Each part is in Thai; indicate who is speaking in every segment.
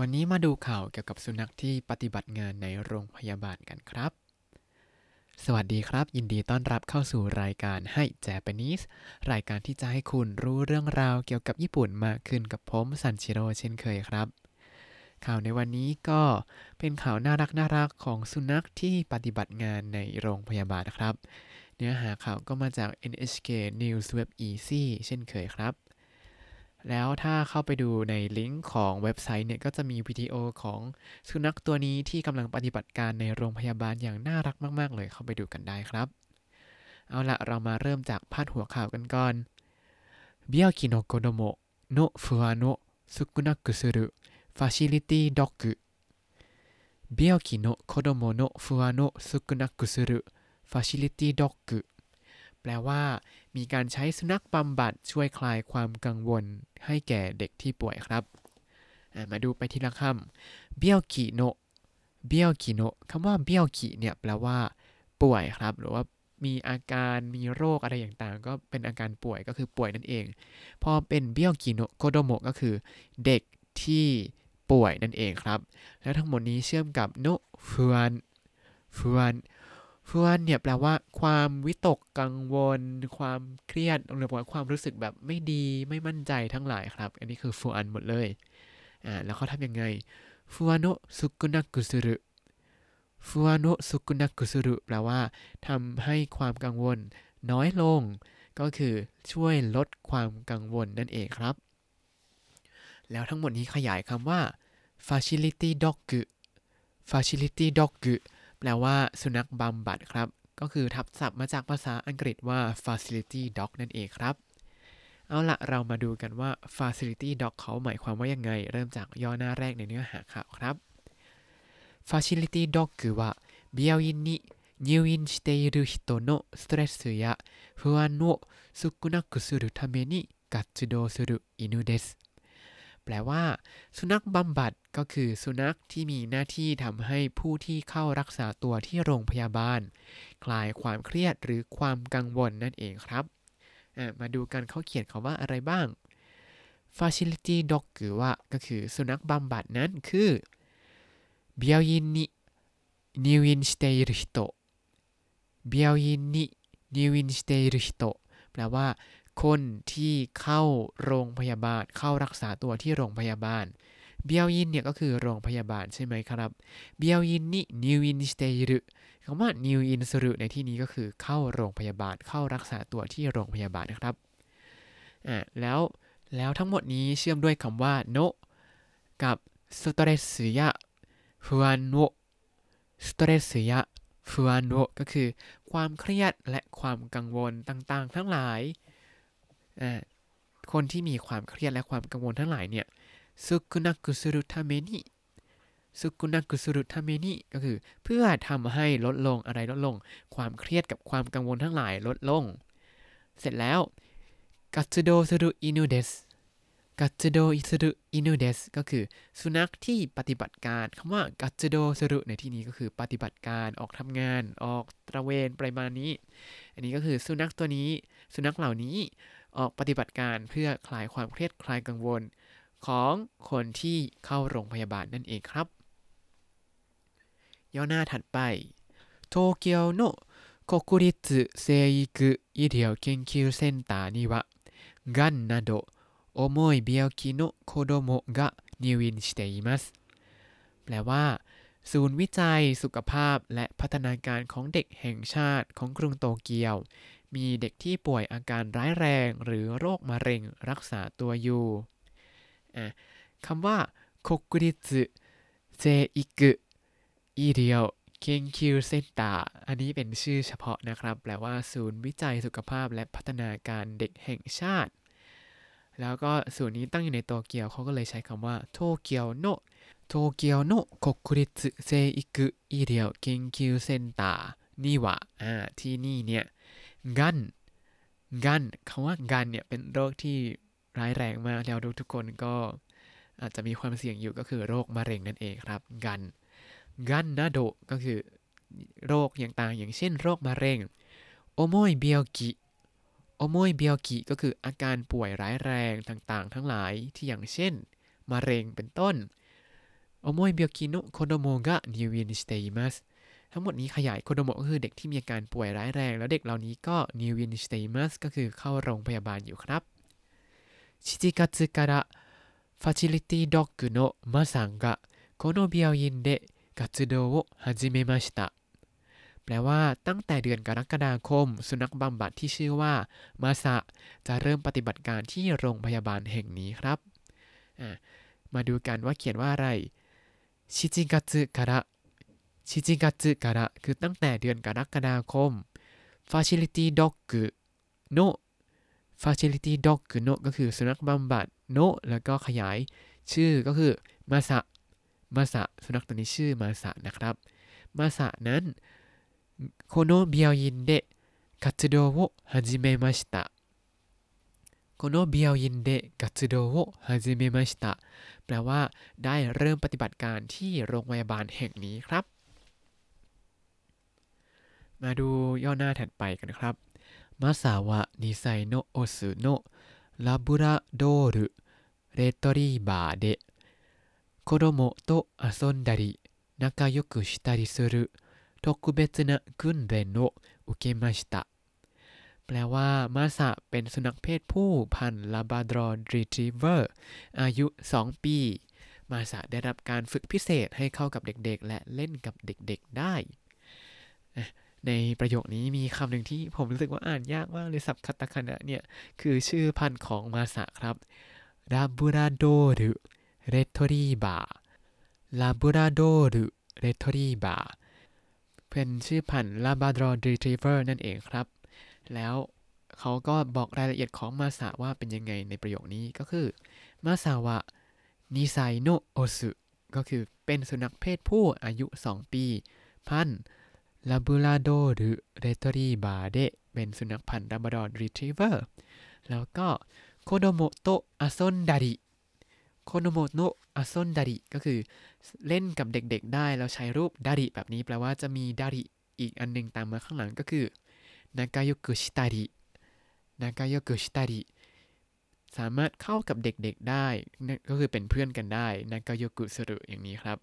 Speaker 1: วันนี้มาดูข่าวเกี่ยวกับสุนัขที่ปฏิบัติงานในโรงพยาบาลกันครับ สวัสดีครับ ยินดีต้อนรับเข้าสู่รายการให้ Japanese รายการที่จะให้คุณรู้เรื่องราวเกี่ยวกับญี่ปุ่นมากขึ้นกับผมซันชิโร่เช่นเคยครับ ข่าวในวันนี้ก็เป็นข่าวน่ารักน่ารักของสุนัขที่ปฏิบัติงานในโรงพยาบาลนะครับ เนื้อหาข่าวก็มาจาก NHK News Web Easy เช่นเคยครับ แล้วถ้าเข้าไปดูในลิงก์ของเว็บไซต์เนี่ยก็จะมีวิดีโอของสุนัขตัวนี้ที่กำลังปฏิบัติการในโรงพยาบาลอย่างน่ารักมาก ๆ เลยเข้าไปดูกันได้ครับ เอาละเรามาเริ่มจากพาดหัวข่าวกันก่อน病気の子供の不安を少なくするファシリティドッグ病気の子供の不安を少なくするファシリティドッグแปลว่า มีการใช้สุนัขบำบัดช่วยคลายความกังวลให้แก่เด็กที่ป่วยครับ มาดูไปทีละคำเบี้ยวกิโนเบี้ยวกิโนคำว่าเบี้ยวกิเนี่ยแปลว่า ป่วยครับ หรือว่ามีอาการมีโรคอะไรต่างๆ ก็เป็นอาการป่วยก็คือป่วยนั่นเอง พอเป็นเบี้ยวกิโนโคโดโมก็คือ เด็กที่ป่วยนั่นเองครับ แล้วทั้งหมดนี้เชื่อมกับโนฟวนฟวน ฟวนเนี่ยแปลว่าความวิตกกังวล ความเครียดหรือว่าความรู้สึกแบบไม่ดีไม่มั่นใจทั้งหลายครับ อันนี้คือฟูอันหมดเลยอ่าแล้วเขาทำยังไงฟูอันโนสุกุนักกุสุรุฟูอันโนสุกุนักุสุรุแปลว่าทำให้ความกังวลน้อยลง ก็คือช่วยลดความกังวลนั่นเองครับ แล้วทั้งหมดนี้ขยายคำว่า facility dog facility dog แปลว่าสุนัขบำบัดครับ ก็คือทับศัพท์มาจากภาษาอังกฤษว่า facility dog นั่นเองครับ เอาละเรามาดูกันว่า facility dog เขาหมายความว่ายังไง เริ่มจากย่อหน้าแรกในเนื้อหาข่าวครับ facility dog は病院に入院している人のストレスや不安を少なくするために活動する犬ですแปลว่า สุนัขบำบัด ก็คือสุนัขที่มีหน้าที่ทำให้ผู้ที่เข้ารักษาตัวที่โรงพยาบาล คลายความเครียดหรือความกังวลนั่นเองครับมาดูกันเขาเขียนคาว่าอะไรบ้าง facility dog คือว่าก็คือสุนัขบำบัดนั้นคือ病院に入院している人病院に入院している人แปลว่าคนที่เข้าโรงพยาบาล เข้ารักษาตัวที่โรงพยาบาล 病院 เนี่ยก็คือโรงพยาบาลใช่ไหมครับ病院に入院している คำว่า 入院する ในที่นี้ก็คือเข้าโรงพยาบาลเข้ารักษาตัวที่โรงพยาบาลนะครับอ่าแล้วแล้วทั้งหมดนี้เชื่อมด้วยคำว่าの กับ ストレスやฟูอันโนสตเรสยะฟูอันโนก็คือความเครียดและความกังวลต่างๆ ทั้งหลาย คนที่มีความเครียดและความกังวลทั้งหลายเนี่ย สุกุนักุสุรุทาเมนิสุกุนักุสุรุทาเมนิก็คือ เพื่อทำให้ลดลงอะไรลดลง ความเครียดกับความกังวลทั้งหลายลดลง เสร็จแล้วกัตโดสุรุอินุเดสกัตโดอิสุรุอินุเดสก็คือ สุนัขที่ปฏิบัติการคำว่ากัตโดสุรุในที่นี้ก็คือปฏิบัติการออกทำงาน ออกตระเวนประมาณนี้ อันนี้ก็คือสุนัขตัวนี้ สุนัขเหล่านี้ออกปฏิบัติการเพื่อคลายความเครียดคลายกังวล ของคนที่เข้าโรงพยาบาลนั่นเองครับ ย่อหน้าถัดไปโตเกียวโน国立生育医療研究センターにはがんなど重い病気の子供が入院していますแปลว่า ศูนย์วิจัยสุขภาพและพัฒนาการของเด็กแห่งชาติของกรุงโตเกียวมีเด็กที่ป่วยอาการร้ายแรงหรือโรคมะเร็งรักษาตัวอยู่ คำว่าคกุริสึเซอิกุอีเดียวเคนคิวเซนตาอันนี้เป็นชื่อเฉพาะนะครับ แปลว่าศูนย์วิจัยสุขภาพและพัฒนาการเด็กแห่งชาติ แล้วก็ศูนย์นี้ตั้งอยู่ในโตเกียวเขาก็เลยใช้คำว่าโตเกียวโนโตเกียวโนคกุริสึเซอิกุอีเดียวเคนคิวเซนตานี่วะอ่าที่นี่เนี่ย กัน กันคำว่ากันเนี่ยเป็นโรคที่ ร้ายแรงมากแล้วทุกคนก็อาจจะมีความเสี่ยงอยู่ก็คือโรคมะเร็งนั่นเองครับ กัน กันนาโดก็คือโรคอย่างต่างอย่างเช่นโรคมะเร็งโอโมยเบียกิโอโมยเบียกิก็คืออาการป่วยร้ายแรงต่างๆ ทั้งหลายที่อย่างเช่นมะเร็งเป็นต้น重い病気の子供が入院しています ทั้งหมดนี้ขยาย 子供 ก็คือเด็กที่มีอาการป่วยร้ายแรง แล้วเด็กเหล่านี้ก็入院しています ก็คือเข้าโรงพยาบาลอยู่ครับ 7月からファシリティドッグのマさんがこの病院で活動を始めましたแปลว่าตั้งแต่เดือนกรกฎาคม สุนัขบำบัดที่ชื่อว่ามาสะจะเริ่มปฏิบัติการที่โรงพยาบาลแห่งนี้ครับมาดูกันว่าเขียนว่าอะไรชิจิกัตสึからชิจิกัตสึからคือตั้งแต่เดือนกรกฎาคม Facility Dog โน facility dog คือโนก็คือสุนัขบำบัดโนแล้วก็ขยายชื่อก็คือมาสะมาสะสุนัขตัวนี้ชื่อมาสะนะครับ มาสะนั้นโคโนเบียวยินเดะคัตโดโวฮาจิเมมายวยินเดะคัเมมาชิแปลว่าได้เริ่มปฏิบัติการที่โรงพยาบาลแห่งนี้ครับ มาดูย่อหน้าถัดไปกันครับ มาซาวะนิไซโนโอสุโนลาบูราโดรุレトリーバーで子供と遊んだり仲良くしたりする特別な訓練を受けましたแปลว่ามาสะเป็นสุนัขเพศผู้พันธุ์ลาบาดรอรีทรีเวอร์อายุ 2 ปี มาสะได้รับการฝึกพิเศษให้เข้ากับเด็กๆ และเล่นกับเด็กๆได้ ในประโยคนี้มีคำหนึ่งที่ผมรู้สึกว่าอ่านยากมากเลยศัพท์คาตาคานะเนี่ย คือชื่อพันธุ์ของมาสะครับラブラドールレトリーバーラブラドールレトリーバー เป็นชื่อพันธุ์ Labrador Retriever นั่นเองครับ แล้วเขาก็บอกรายละเอียดของมาสะว่าเป็นยังไงในประโยคนี้ก็คือ マサは2歳のオスก็คือเป็นสุนัขเพศผู้อายุ 2 ปี พันธุ์ ラブラドールレトリーバーで เป็นสุนัขพันธุ์ Labrador Retriever แล้วก็ 子供と遊んだり子供と遊んだり ก็คือเล่นกับเด็กๆได้ แล้วใช้รูป だり แบบนี้แปลว่าจะมี たり อีกอันนึงตามมาข้างหลังก็คือ仲良くしたり仲良くしたりสามารถเข้ากับเด็กๆได้ก็คือเป็นเพื่อนกันได้นากายกุสุรุอย่างนี้ครับ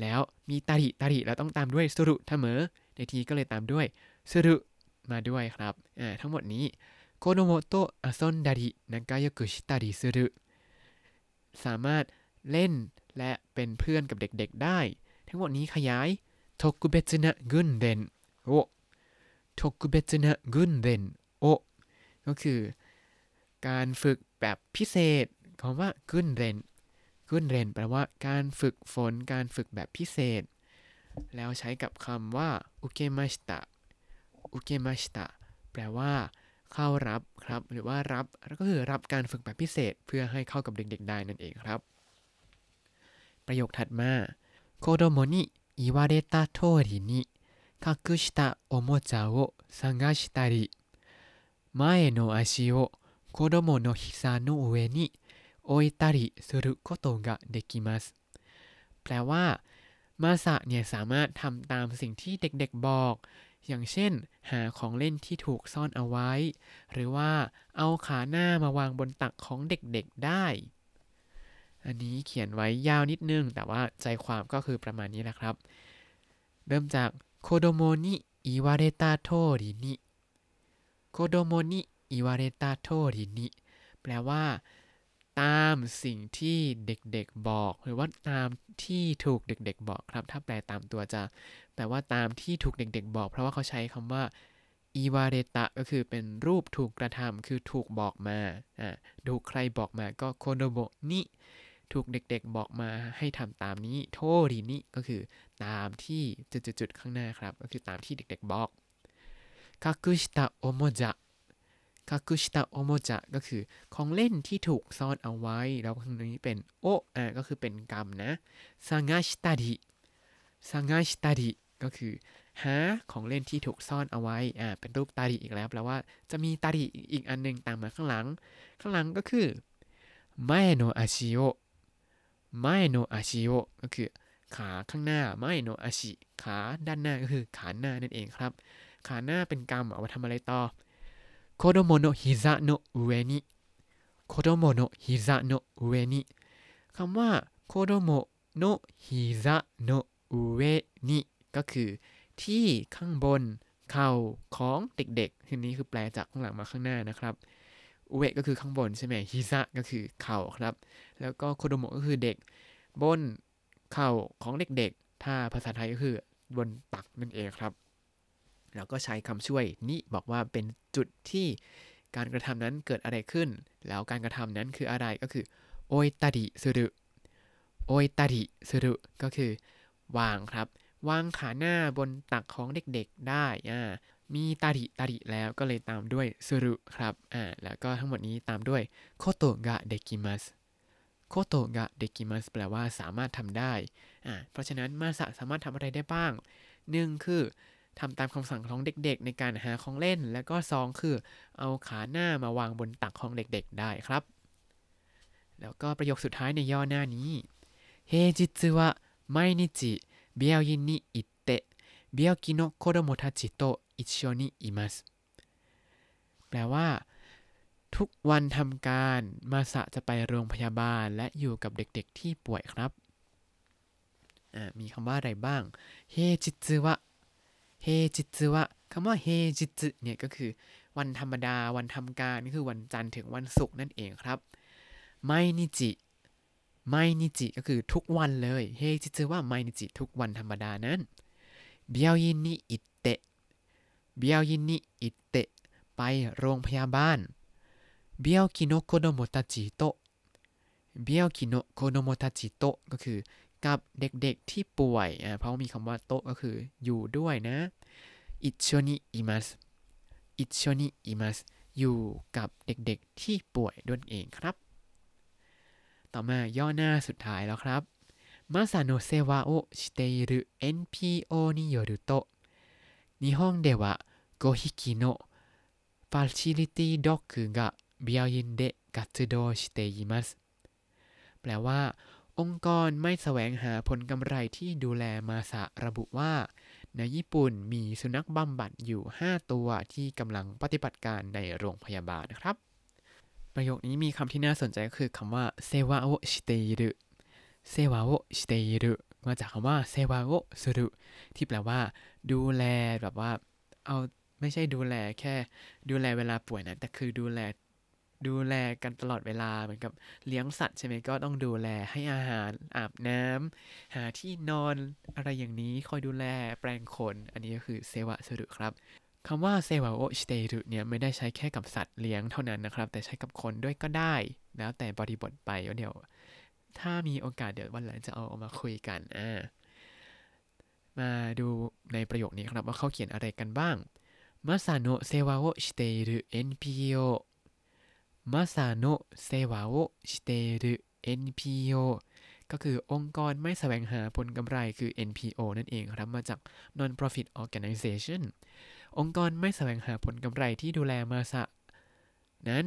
Speaker 1: แล้วมีตาริตาริแล้วต้องตามด้วยสุรุเสมอ ในทีก็เลยตามด้วยสุรุมาด้วยครับทั้งหมดนี้โคโนโมโตะอาซอนดารินากายกุชิตาริสุรุสามารถเล่นและเป็นเพื่อนกับเด็กๆได้ ทั้งหมดนี้ขยายทกุเบตนะกุนเดนโอทกุเบตนะกุนเดนโอก็คือการฝึกแบบพิเศษคำว่ากุนเรนกุนเรนแปลว่าการฝึกฝนการฝึกแบบพิเศษ แล้วใช้กับคำว่าอุเกมาชิตะอุเกมาชิตะแปลว่า เข้ารับครับ หรือว่ารับก็คือรับการฝึกแบบพิเศษ เพื่อให้เข้ากับเด็กๆได้นั่นเองครับประโยคถัดมา子供に言われた通りに隠したおもちゃを探したり前の足を子供の膝の上に置いたりすることができますแปลว่า มาสะเนี่ยสามารถทำตามสิ่งที่เด็กๆบอก อย่างเช่น หาของเล่นที่ถูกซ่อนเอาไว้ หรือว่าเอาขาหน้ามาวางบนตักของเด็กๆได้ อันนี้เขียนไว้ยาวนิดนึง แต่ว่าใจความก็คือประมาณนี้แหละครับ เริ่มจากโคโดโมนิอิวาเรตาโทรินิโคโดโมนิอิวาเรตาโทรินิแปลว่า ตามสิ่งที่เด็กๆบอก หรือว่าตามที่ถูกเด็ก ๆ บอกครับ ถ้าแปลตามตัวจะแปลว่าตามที่ถูกเด็ก ๆ บอก เพราะว่าเขาใช้คำว่าอีวาเรตะก็คือเป็นรูปถูกกระทำคือถูกบอกมาอ่าถูกใครบอกมาก็โคโดโมนิถูกเด็กๆบอกมาให้ทำตามนี้โทรินิก็คือตามที่จุดๆข้างหน้าครับ ก็คือตามที่เด็กๆบอกคาคุชิตะโอโมจะ คากุชิตะโอโมจะก็คือของเล่นที่ถูกซ่อนเอาไว้ แล้วคงนี้เป็นโออ่าก็คือเป็นกรรมนะซังาชิตาดิซังาชิตาดิก็คือหาของเล่นที่ถูกซ่อนเอาไว้อ่าเป็นรูปตาดิอีกแล้วแปลว่าจะมี たり อีกอันหนึ่งตามมาข้างหลัง ข้างหลังก็คือ前の足を前の足を ก็คือขาข้างหน้า前の足 ขาด้านหน้าก็คือขาหน้านั่นเองครับ ขาหน้าเป็นกรรมเอามาทำอะไรต่อ 子供のひざの上に子供のひざの上に คำว่า 子供のひざの上にก็คือที่ข้างบนเข่าของเด็กๆ ทีนี้คือแปลจากข้างหลังมาข้างหน้านะครับ อุเวก็คือข้างบนใช่ไหมฮิซะก็คือเข่าครับ แล้วก็โคโดโมก็คือเด็ก บนเข่าของเด็กๆ ถ้าภาษาไทยก็คือบนตักนั่นเองครับ แล้วก็ใช้คำช่วยนี้บอกว่าเป็นจุดที่การกระทำนั้นเกิดอะไรขึ้น แล้วการกระทำนั้นคืออะไรก็คือโอยตาดิสุรุโอยตาดิสุรุก็คือ วางครับ วางขาหน้าบนตักของเด็กๆได้อ่ามีตาดิตาดิแล้วก็เลยตามด้วยสุรุครับอ่าแล้วก็ทั้งหมดนี้ตามด้วยโคโตะกะเดกิมัสโคโตะกะเดกิมัสแปลว่าสามารถทำได้อ่าเพราะฉะนั้นมาสะสามารถทำอะไรได้บ้างหนึ่งคือ ทำตามคำสั่งของเด็กๆ ในการหาของเล่น แล้วก็ 2 คือ เอาขาหน้ามาวางบนตักของเด็กๆ ได้ครับ แล้วก็ประโยคสุดท้ายในย่อหน้านี้เฮจิตวะไมนิจิเบียวยินนิอิเตะเบียวกิโนโคโดโมแปลว่า ทุกวันทำการมาสะจะไปโรงพยาบาลและอยู่กับเด็กๆที่ป่วยครับ มีคำว่าอะไรบ้างเฮจิตซึวะ เฮจิตวะคำว่าเฮจิตเนี่ยก็คือวันธรรมดาวันทำการนี่คือวันจันทร์ถึงวันศุกร์นั่นเองครับไมนิจิไมนิจิก็คือทุกวันเลยเฮจิตว่าไมนิจิทุกวันธรรมดานั้นเบียวยินนิอิเตะเบียวยินนิอิเตะไปโรงพยาบาล病気の子供たちと病気の子供たちと ก็คือ กับเด็กๆที่ป่วยอ่าเพราะมีคำว่าโตก็คืออยู่ด้วยนะอิชโชนิอิมัสอิชโชนิอิมัสอยู่กับเด็กๆที่ป่วยด้วยเองครับ ต่อมาย่อหน้าสุดท้ายแล้วครับมาซาโนเซวะโอชิเตอิรุ NPO によると日本では5匹のファシリティドッグが病院で活動していますแปลว่า องค์กรไม่แสวงหาผลกำไรที่ดูแลมาสะระบุว่า ในญี่ปุ่นมีสุนัขบำบัดอยู่ 5 ตัวที่กำลังปฏิบัติการในโรงพยาบาลนะครับ ประโยคนี้มีคำที่น่าสนใจก็คือคำว่าเซวะโอชิเตอิรุเซวะโอชิเตอิรุมาจากคำว่าเซวะโอสุรุที่แปลว่า ดูแลแบบว่า เอาไม่ใช่ดูแลแค่ดูแลเวลาป่วยนะแต่คือดูแล ดูแลกันตลอดเวลาเหมือนกับเลี้ยงสัตว์ใช่ไหมก็ต้องดูแลให้อาหารอาบน้ำหาที่นอนอะไรอย่างนี้คอยดูแลแปลงขน อันนี้ก็คือเซวะสรุครับคำว่าเซวะโอชเตรุเนี่ยไม่ได้ใช้แค่กับสัตว์เลี้ยงเท่านั้นนะครับ แต่ใช้กับคนด้วยก็ได้ แล้วแต่บริบทไปเดี๋ยว ถ้ามีโอกาสเดี๋ยววันหลังจะเอาออกมาคุยกันอ่ามาดูในประโยคนี้ครับว่าเขาเขียนอะไรกันบ้างมาซาโนะเซวะโอชเตรุ NPO มาซาโนะเซวะโอชิเตรุ NPO ก็คือองค์กรไม่แสวงหาผลกำไรคือ NPO นั่นเองครับมาจาก Non-profit Organization องค์กรไม่แสวงหาผลกำไรที่ดูแลมาสะนั้น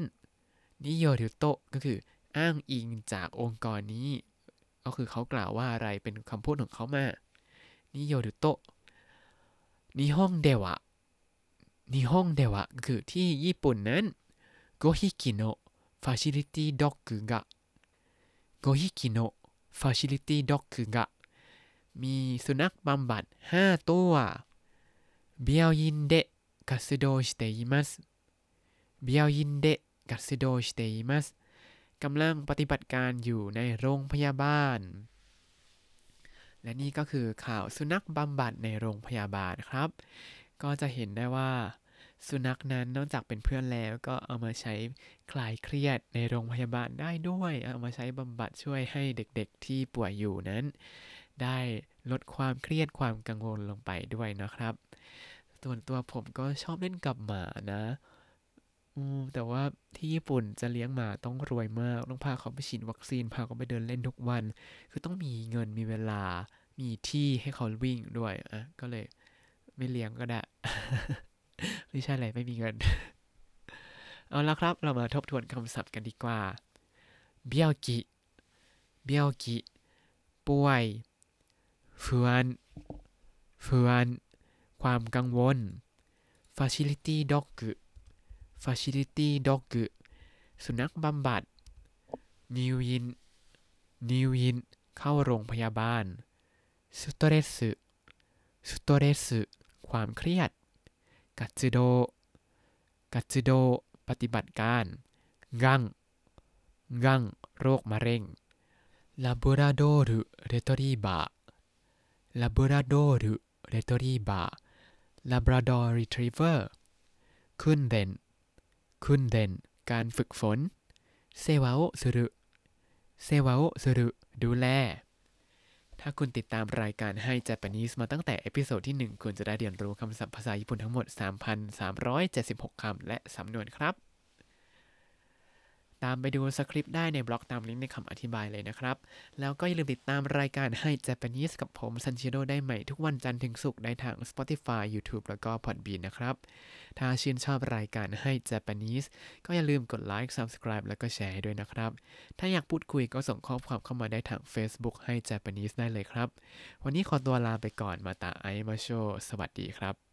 Speaker 1: นิโยริโตก็คืออ้างอิงจากองค์กรนี้ ก็คือเขากล่าวว่าอะไรเป็นคำพูดของเขามานิโยริโตนิฮงเดวะนิฮงเดวะก็คือที่ญี่ปุ่นนั้น 5匹のファシリティドッグが5匹のファシリティドッグがมีสุนัขบำบัด 5 ตัว病院で活動しています病院で活動していますกำลังปฏิบัติการอยู่ในโรงพยาบาล และนี่ก็คือข่าวสุนัขบำบัดในโรงพยาบาลครับ ก็จะเห็นได้ว่า สุนัขนั้นนอกจากเป็นเพื่อนแล้วก็เอามาใช้คลายเครียดในโรงพยาบาลได้ด้วย เอามาใช้บำบัดช่วยให้เด็กๆที่ป่วยอยู่นั้น ได้ลดความเครียดความกังวลลงไปด้วยนะครับ ส่วนตัวผมก็ชอบเล่นกับหมานะแต่ว่าที่ญี่ปุ่นจะเลี้ยงหมาต้องรวยมาก ต้องพาเขาไปฉีดวัคซีน พาเขาไปเดินเล่นทุกวัน คือต้องมีเงินมีเวลา มีที่ให้เขาวิ่งด้วยอะก็เลยไม่เลี้ยงก็ได้ ไม่ใช่อะไรไม่มีเงิน เอาละครับ เรามาทบทวนคำศัพท์กันดีกว่า เบียวกิ เบียวกิ ป่วยเฟือนเฟือน ความกังวล facility dog facility dog สุนัขบำบัด นิวยิน นิวยิน เข้าโรงพยาบาลストレスストレス ความเครียด 活動活動 ปฏิบัติการ がんがん โรคมะเร็ง ラブラドールレトリーバーラブラドールレトリーバー Labrador Retriever訓練訓練 การฝึกฝน 世話をする世話をする ดูแล ถ้าคุณติดตามรายการให้ Japanese มาตั้งแต่ episode ที่ 1 คุณจะได้เรียนรู้คำศัพท์ภาษาญี่ปุ่นทั้งหมด 3,376 คำและสำนวนครับ ตามไปดูสคริปต์ได้ในบล็อกตามลิงก์ในคำอธิบายเลยนะครับ แล้วก็อย่าลืมติดตามรายการให้ Japanese กับผมซันชิโ o ได้ใหม่ทุกวันจันทร์ถึงศุกร์ได้ทาง Spotify YouTube แล้วก็ Podbean นะครับ ถ้าชื่นชอบรายการให้ Japanese ก็อย่าลืมกดไลค์ Subscribe แล้วก็แชร์ด้วยนะครับ ถ้าอยากพูดคุยก็ส่งข้อความเข้ามาได้ทาง Facebook ให้ Japanese ได้เลยครับ วันนี้ขอตัวลาไปก่อนมาตาไอมาโชสวัสดีครับ